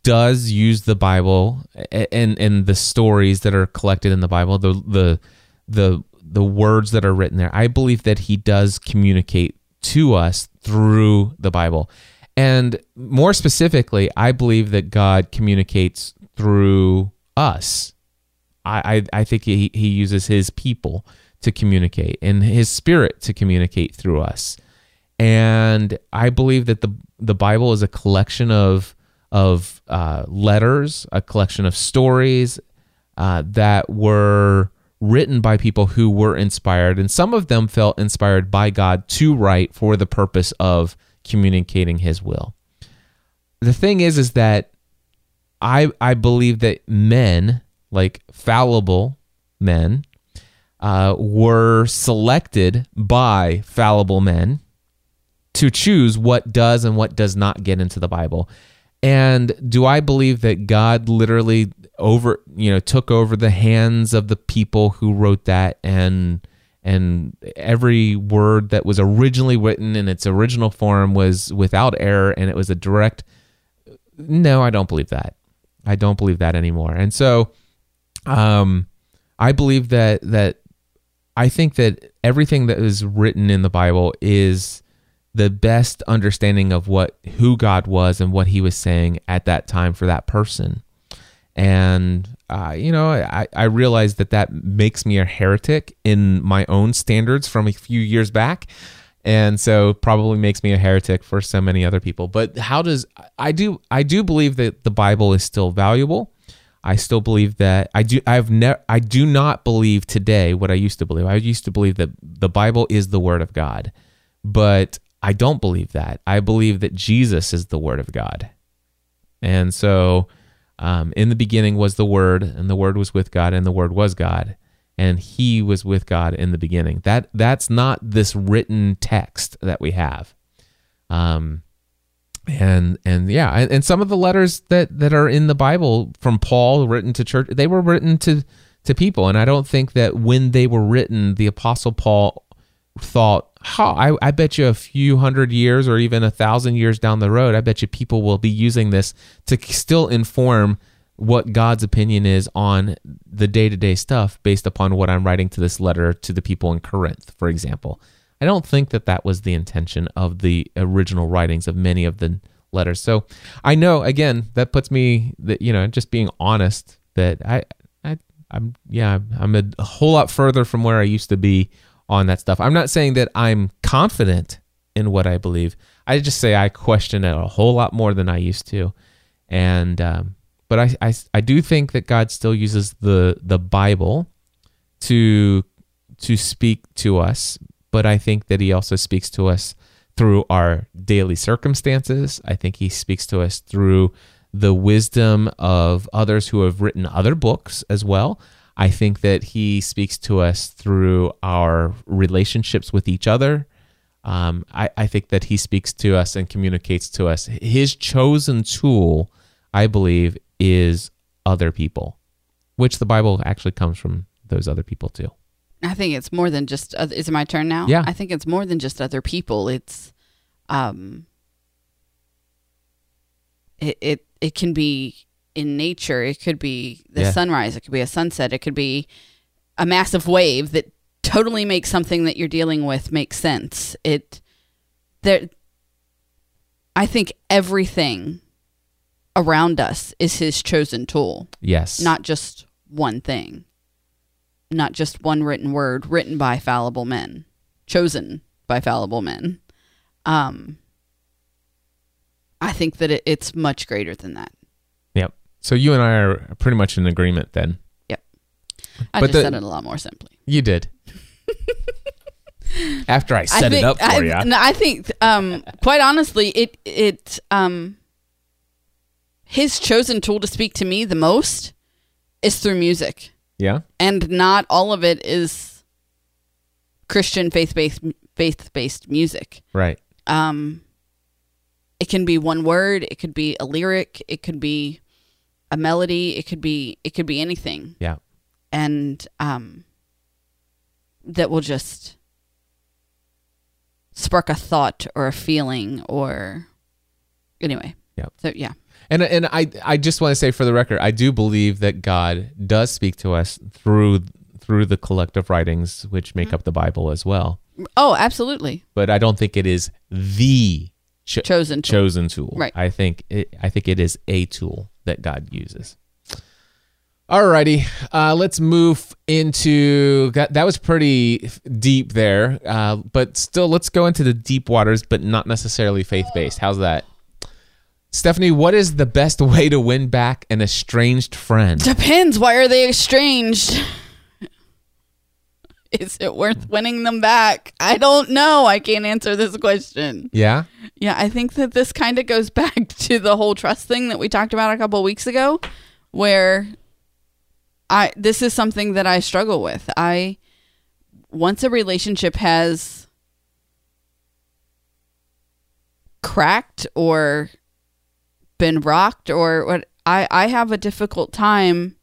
does use the Bible and and the stories that are collected in the Bible, the the the the words that are written there. I believe that He does communicate to us through the Bible. And more specifically, I believe that God communicates through us. I, I, I think he, he uses his people to communicate and his spirit to communicate through us. And I believe that the the Bible is a collection of of uh, letters, a collection of stories uh, that were written by people who were inspired, and some of them felt inspired by God to write for the purpose of communicating His will. The thing is, is that I I believe that men, like fallible men, uh, were selected by fallible men to choose what does and what does not get into the Bible. And do I believe that God literally over, you know, took over the hands of the people who wrote that and and every word that was originally written in its original form was without error and it was a direct No, I don't believe that. I don't believe that anymore. And so um I believe that that I think that everything that is written in the Bible is the best understanding of what who God was and what He was saying at that time for that person. And uh, you know, I, I realize that that makes me a heretic in my own standards from a few years back, and so probably makes me a heretic for so many other people. But how does I do? I do believe that the Bible is still valuable. I still believe that I do. I've never. I do not believe today what I used to believe. I used to believe that the Bible is the Word of God, but I don't believe that. I believe that Jesus is the Word of God. And so, um, in the beginning was the Word, and the Word was with God, and the Word was God, and He was with God in the beginning. That that's not this written text that we have. Um, and and yeah, and, some of the letters that that are in the Bible from Paul written to church, they were written to to people, and I don't think that when they were written, the Apostle Paul thought, "Ha, I, I bet you a few hundred years or even a thousand years down the road, I bet you people will be using this to still inform." what God's opinion is on the day to day stuff based upon what I'm writing to this letter to the people in Corinth, for example. I don't think that that was the intention of the original writings of many of the letters. So I know, again, that puts me that you know just being honest that I, I, I'm yeah, I'm a, whole lot further from where I used to be on that stuff. I'm not saying that I'm confident in what I believe. I just say I question it a whole lot more than I used to, and um, but I, I I do think that God still uses the the Bible to to speak to us but I think that he also speaks to us through our daily circumstances. I think he speaks to us through the wisdom of others who have written other books as well. I think that he speaks to us through our relationships with each other. Um, I, I think that he speaks to us and communicates to us. His chosen tool, I believe, is other people, which the Bible actually comes from those other people too. I think it's more than just. Other, is it my turn now? Yeah. I think it's more than just other people. It's, um, it it it can be in nature. It could be the Yeah. sunrise. It could be a sunset. It could be a massive wave that totally makes something that you're dealing with make sense. It there. I think everything around us is his chosen tool, Yes. not just one thing, not just one written word written by fallible men, chosen by fallible men. Um, I think that it, it's much greater than that. Yep. So you and I are pretty much in agreement then. Yep. I But just the- said it a lot more simply. You did. After I I set it up for I, you. no, I think, um, quite honestly, it it um, his chosen tool to speak to me the most is through music, Yeah. and not all of it is Christian faith based faith based music. Right. Um, it can be one word, it could be a lyric, it could be a melody, it could be it could be anything, Yeah. and um, that will just spark a thought or a feeling or anyway. Yep. So yeah. And and I I just want to say for the record, I do believe that God does speak to us through through the collective writings which make up the Bible as well. Oh, absolutely. But I don't think it is the cho- Chosen tool. chosen tool. Right. I think it, I think it is a tool that God uses. Alrighty, uh, let's move into that. That was pretty deep there, uh, but still, let's go into the deep waters, but not necessarily faith based. How's that, Stephanie? What is the best way to win back an estranged friend? Depends. Why are they estranged? Is it worth winning them back? I don't know. I can't answer this question. Yeah, Yeah, I think that this kind of goes back to the whole trust thing that we talked about a couple of weeks ago, where I this is something that I struggle with. I once a relationship has cracked or been rocked or what I I have a difficult time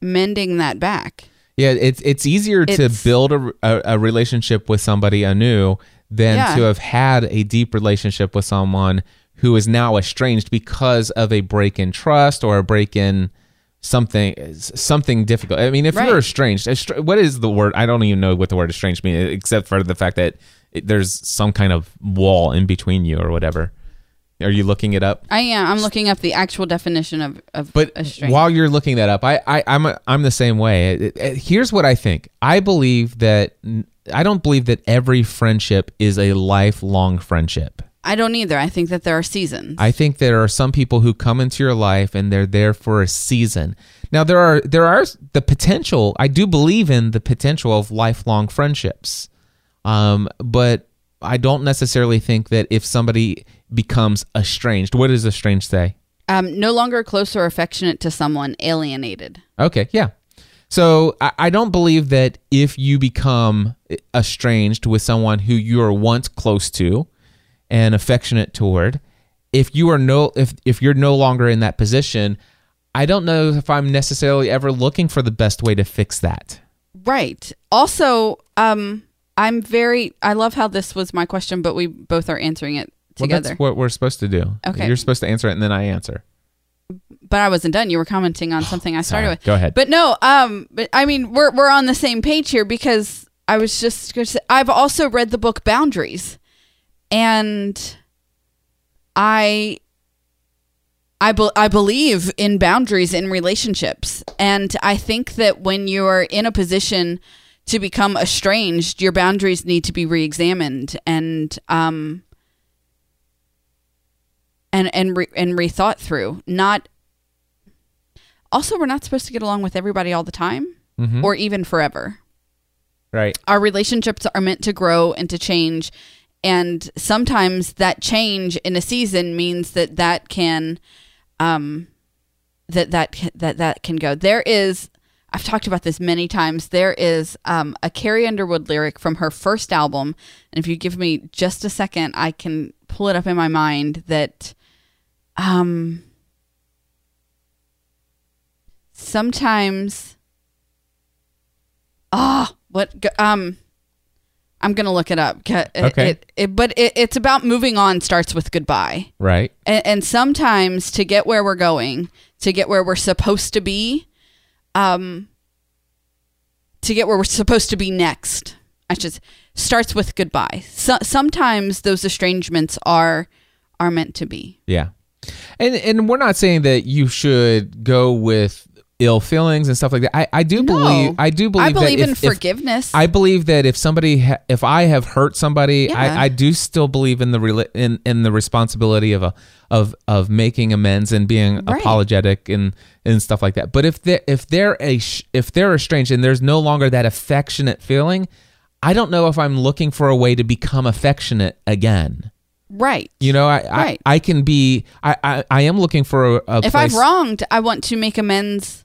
mending that back. yeah. It's it's easier to build a, a, a relationship with somebody anew than Yeah. to have had a deep relationship with someone who is now estranged because of a break in trust or a break in something something difficult. I mean, if Right. you're estranged, estra- what is the word? I don't even know what the word estranged means, except for the fact that it, there's some kind of wall in between you or whatever. Are you looking it up? I am. I'm looking up the actual definition of of But estranged. while you're looking that up, I, I I'm a, I'm the same way. It- it- here's what I think. I believe that I don't believe that every friendship is a lifelong friendship. I don't either. I think that there are seasons. I think there are some people who come into your life and they're there for a season. Now there are there are the potential. I do believe in the potential of lifelong friendships, um, but I don't necessarily think that if somebody becomes estranged, what does estranged say? Um, no longer close or affectionate to someone, alienated. Okay, yeah. So I, I don't believe that if you become estranged with someone who you were once close to and affectionate toward, if you are no if if you're no longer in that position, I don't know if I'm necessarily ever looking for the best way to fix that. Right. Also, um, I'm very. I love how this was my question, but we both are answering it Well, together. that's what we're supposed to do. Okay. You're supposed to answer it and then I answer. but I wasn't done. You were commenting on something I started with. Go ahead. But no, um, but I mean, we're we're on the same page here because I was just gonna say, I've also read the book Boundaries, and I. I, be- I believe in boundaries in relationships. And I think that when you're in a position to become estranged, your boundaries need to be re examined and, um, and, and, re- and rethought through. Not also, we're not supposed to get along with everybody all the time Mhm. or even forever. Right. Our relationships are meant to grow and to change. And sometimes that change in a season means that that can, um, that that that that can go. There is, I've talked about this many times. There is um, a Carrie Underwood lyric from her first album, and if you give me just a second, I can pull it up in my mind. That, um, sometimes ah what um i'm gonna look it up. it- Okay. it, it, but it, it's about moving on starts with goodbye Right. and, and sometimes to get where we're going to get where we're supposed to be um to get where we're supposed to be next. I s- starts with goodbye. So, sometimes those estrangements are are meant to be. Yeah. And and we're not saying that you should go with ill feelings and stuff like that. I, I do No. believe I do believe i believe in if, if- forgiveness I believe that if somebody ha- if I have hurt somebody, Yeah. I, I do still believe in the rela- in in the responsibility of a of of making amends and being Right. apologetic and and stuff like that. But if they if they're a sh- if they're estranged and there's no longer that affectionate feeling, I don't know if I'm looking for a way to become affectionate again. right You know, I Right. I, I can be I, I I am looking for a, a if place. I've wronged, I want to make amends.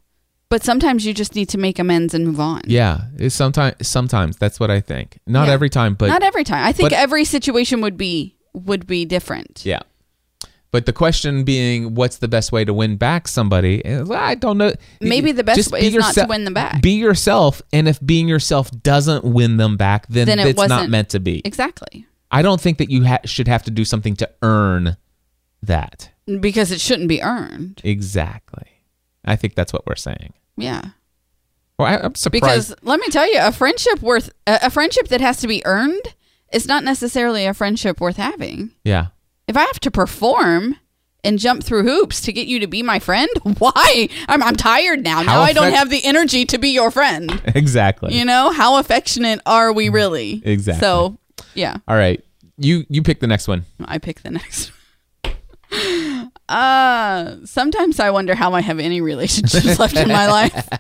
But sometimes you just need to make amends and move on. Yeah, sometimes sometimes that's what I think. Not Yeah. every time, but Not every time. I think but- every situation would be would be different. Yeah. But the question being, what's the best way to win back somebody? Eh, I don't know. Maybe the best Just way be is not to win them back. Be yourself, and if being yourself doesn't win them back, then, Then it it's not meant to be. Exactly. I don't think that you ha- should have to do something to earn that. Because it shouldn't be earned. Exactly. I think that's what we're saying. Yeah. Well, I, I'm surprised. Because let me tell you, a friendship worth a, a friendship that has to be earned is not necessarily a friendship worth having. yeah. If I have to perform and jump through hoops to get you to be my friend, why? I'm I'm tired now. Now How I don't have the energy to be your friend. Exactly. You know, how affectionate are we mm, really? Exactly. So, yeah, All right. You you pick the next one. I pick the next one. Uh, sometimes I wonder how I have any relationships left in my life.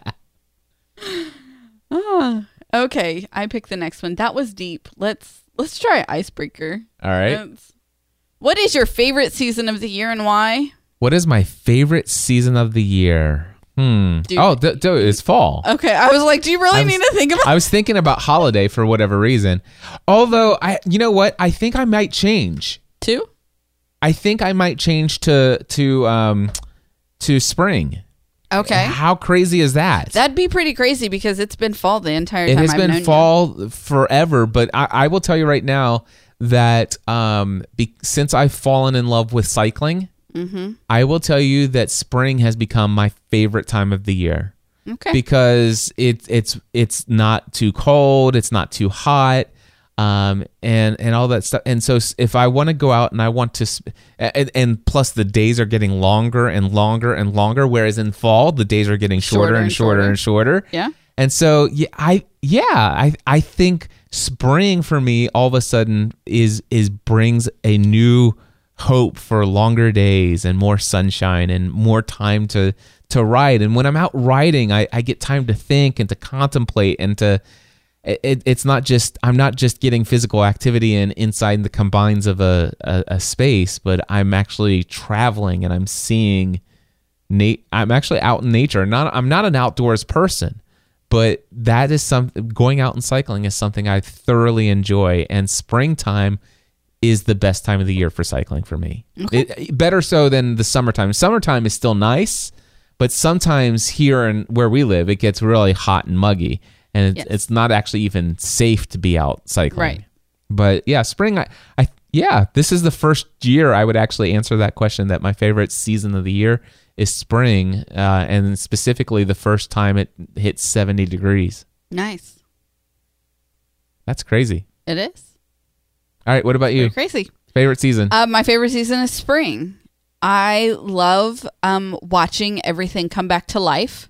Ah, okay, I pick the next one. That was deep. Let's let's try icebreaker. All right. Let's- What is your favorite season of the year and why? What is my favorite season of the year? Hmm. Dude. oh, th- th- it's fall. Okay, I was like, do you really was- need to think about? I was thinking about holiday for whatever reason. Although I, you know what? I think I might change. Two. I think I might change to to um to spring. Okay, How crazy is that? that'd be pretty crazy because it's been fall the entire time. it has I've been known you. fall forever, but I, I will tell you right now that um be, since I've fallen in love with cycling, Mm-hmm. I will tell you that spring has become my favorite time of the year. Okay. because it's it's it's not too cold, it's not too hot, um, and and all that stuff. And so if I want to go out and I want to, and, and plus the days are getting longer and longer and longer, whereas in fall the days are getting shorter, Shorter and and shorter shorter. and shorter. Yeah. And so yeah, I yeah I I think spring for me all of a sudden is is brings a new hope for longer days and more sunshine and more time to to ride and when i'm out riding i, I get time to think and to contemplate and to it, it, it's not just I'm not just getting physical activity in inside the combines of a, a, a space, but I'm actually traveling and I'm seeing. Na- I'm actually out in nature. Not I'm not an outdoors person, but that is some going out and cycling is something I thoroughly enjoy. And springtime is the best time of the year for cycling for me. It, better so than the summertime. Summertime is still nice, but sometimes here and where we live, it gets really hot and muggy, and it's, Yes. it's not actually even safe to be out cycling. Right. But yeah, spring. I, I yeah, this is the first year I would actually answer that question. That my favorite season of the year is spring, uh, and specifically the first time it hits seventy degrees. Nice. That's crazy. It is. All right, what about you? Crazy. Favorite season? Uh, my favorite season is spring. I love um, watching everything come back to life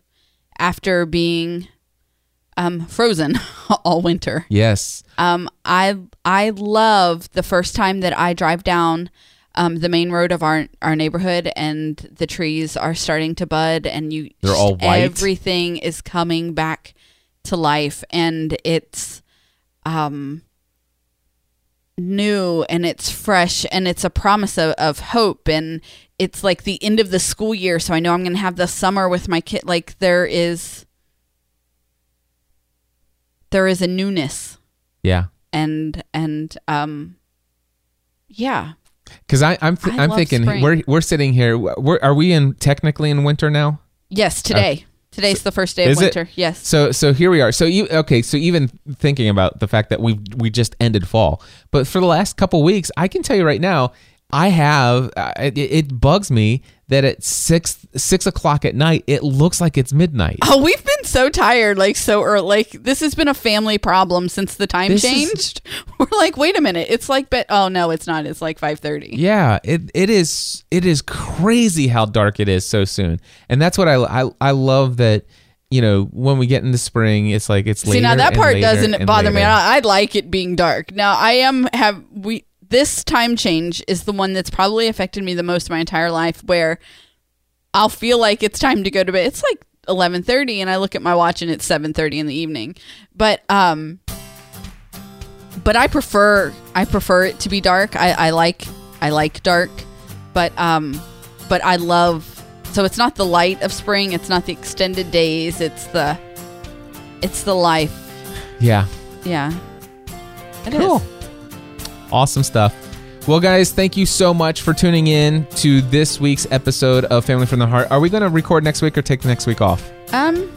after being um, frozen all winter. yes. Um, I I love the first time that I drive down um, the main road of our our neighborhood and the trees are starting to bud and you They're all white. everything is coming back to life and it's um new and it's fresh and it's a promise of, of hope and it's like the end of the school year so i know i'm gonna have the summer with my kid like there is there is a newness Yeah. and and um yeah Because I I'm th- I I'm thinking spring. we're we're sitting here. We're, are we in technically in winter now? yes today today's the first day of Uh, Is it? winter yes So so here we are. So you okay? So even thinking about the fact that we we just ended fall, but for the last couple weeks, I can tell you right now, I have uh, it, it bugs me that at six six o'clock at night it looks like it's midnight. oh we've been so tired like so early like this has been a family problem since the time This is- changed we're like wait a minute it's like but oh no it's not it's like 5.30 Yeah, it it is it is crazy how dark it is so soon, and that's what I I, I love that. You know, when we get into spring, it's like it's later. See now that part doesn't bother me. later. I, I like it being dark. Now I am have we this time change is the one that's probably affected me the most my entire life. Where I'll feel like it's time to go to bed. It's like eleven thirty, and I look at my watch and it's seven thirty in the evening. But um, but I prefer I prefer it to be dark. I, I like I like dark, but um, but I love. So it's not the light of spring. It's not the extended days. It's the it's the life. Yeah, Yeah. It is. Awesome stuff. Well, guys, thank you so much for tuning in to this week's episode of Family from the Heart. Are we going to record next week or take next week off? Um,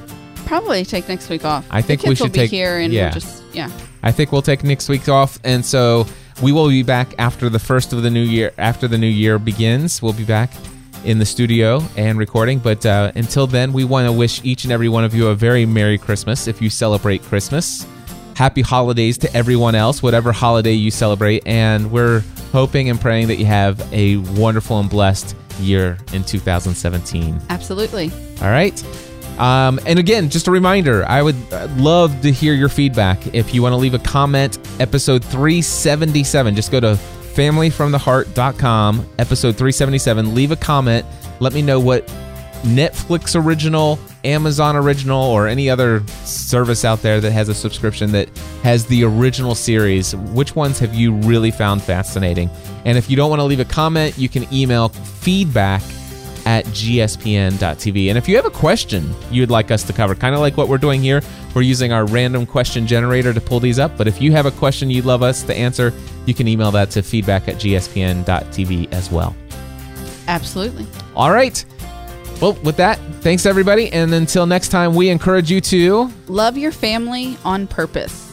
probably take next week off. I think we should be take- here and yeah. we'll just yeah. I think we'll take next week off, and so we will be back after the first of the new year. After the new year begins, we'll be back in the studio and recording. But uh, until then, we want to wish each and every one of you a very Merry Christmas if you celebrate Christmas. Happy holidays to everyone else, whatever holiday you celebrate, and we're hoping and praying that you have a wonderful and blessed year in 2017. Absolutely. All right. Um, and again, just a reminder, I would love to hear your feedback. If you want to leave a comment, episode 377, just go to familyfromtheheart.com, episode 377, leave a comment. Let me know what Netflix original, Amazon original, or any other service out there that has a subscription that has the original series. Which ones have you really found fascinating? And if you don't want to leave a comment, you can email feedback at gspn.tv. And if you have a question you'd like us to cover, kind of like what we're doing here, we're using our random question generator to pull these up. But if you have a question you'd love us to answer, you can email that to feedback at gspn.tv as well. Absolutely. All right. Well, with that, thanks everybody. And until next time, we encourage you to. Love your family on purpose.